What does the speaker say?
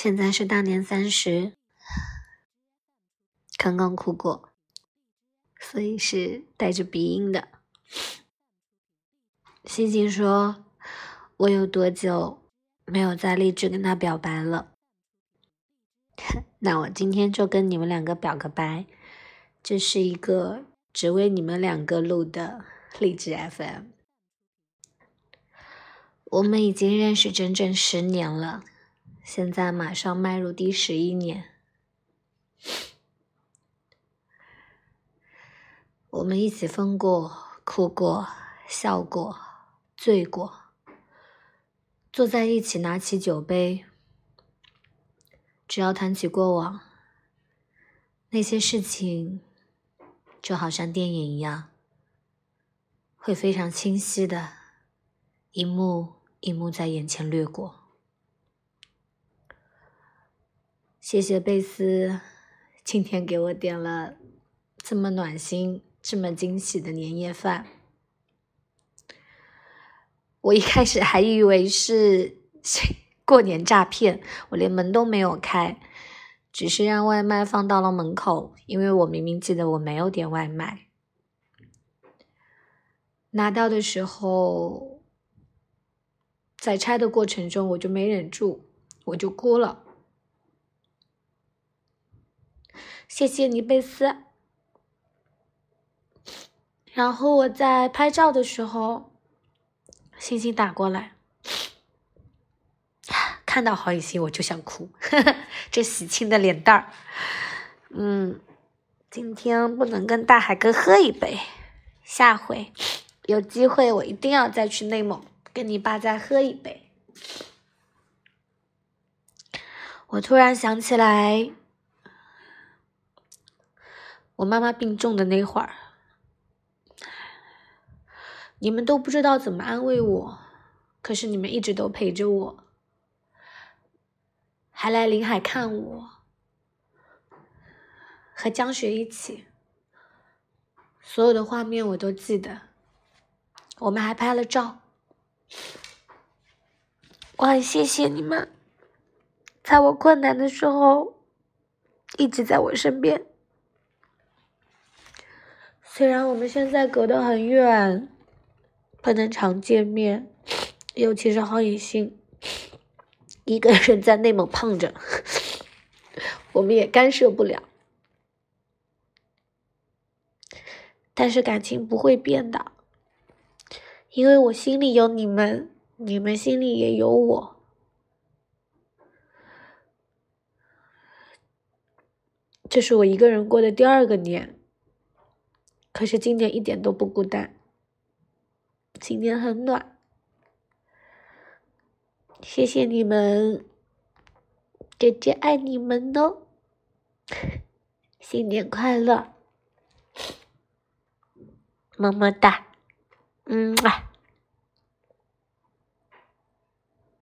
现在是大年三十，刚刚哭过，所以是带着鼻音的。星星说：“我有多久没有在励志跟他表白了？” 那我今天就跟你们两个表个白，这是一个只为你们两个录的励志 FM。我们已经认识整整十年了。现在马上迈入第十一年，我们一起疯过、哭过、笑过、醉过，坐在一起，拿起酒杯，只要谈起过往，那些事情就好像电影一样，会非常清晰的，一幕一幕在眼前掠过。谢谢贝斯，今天给我点了这么暖心、这么惊喜的年夜饭。我一开始还以为是 过年诈骗，我连门都没有开，只是让外卖放到了门口，因为我明明记得我没有点外卖。拿到的时候，在拆的过程中，我就没忍住，我就哭了。谢谢你，贝斯。然后我在拍照的时候，星星打过来，看到郝雨欣我就想哭，这喜庆的脸蛋儿。嗯，今天不能跟大海哥喝一杯，下回有机会我一定要再去内蒙跟你爸再喝一杯。我突然想起来。我妈妈病重的那会儿，你们都不知道怎么安慰我，可是你们一直都陪着我，还来临海看我，和江雪一起，所有的画面我都记得，我们还拍了照，我很谢谢你们，在我困难的时候，一直在我身边。虽然我们现在隔得很远，不能常见面，尤其是郝雨欣一个人在内蒙胖着，我们也干涉不了。但是感情不会变的，因为我心里有你们，你们心里也有我。这是我一个人过的第二个年。可是今年一点都不孤单，今年很暖，谢谢你们，姐姐爱你们哦，新年快乐，么么哒，嗯啊。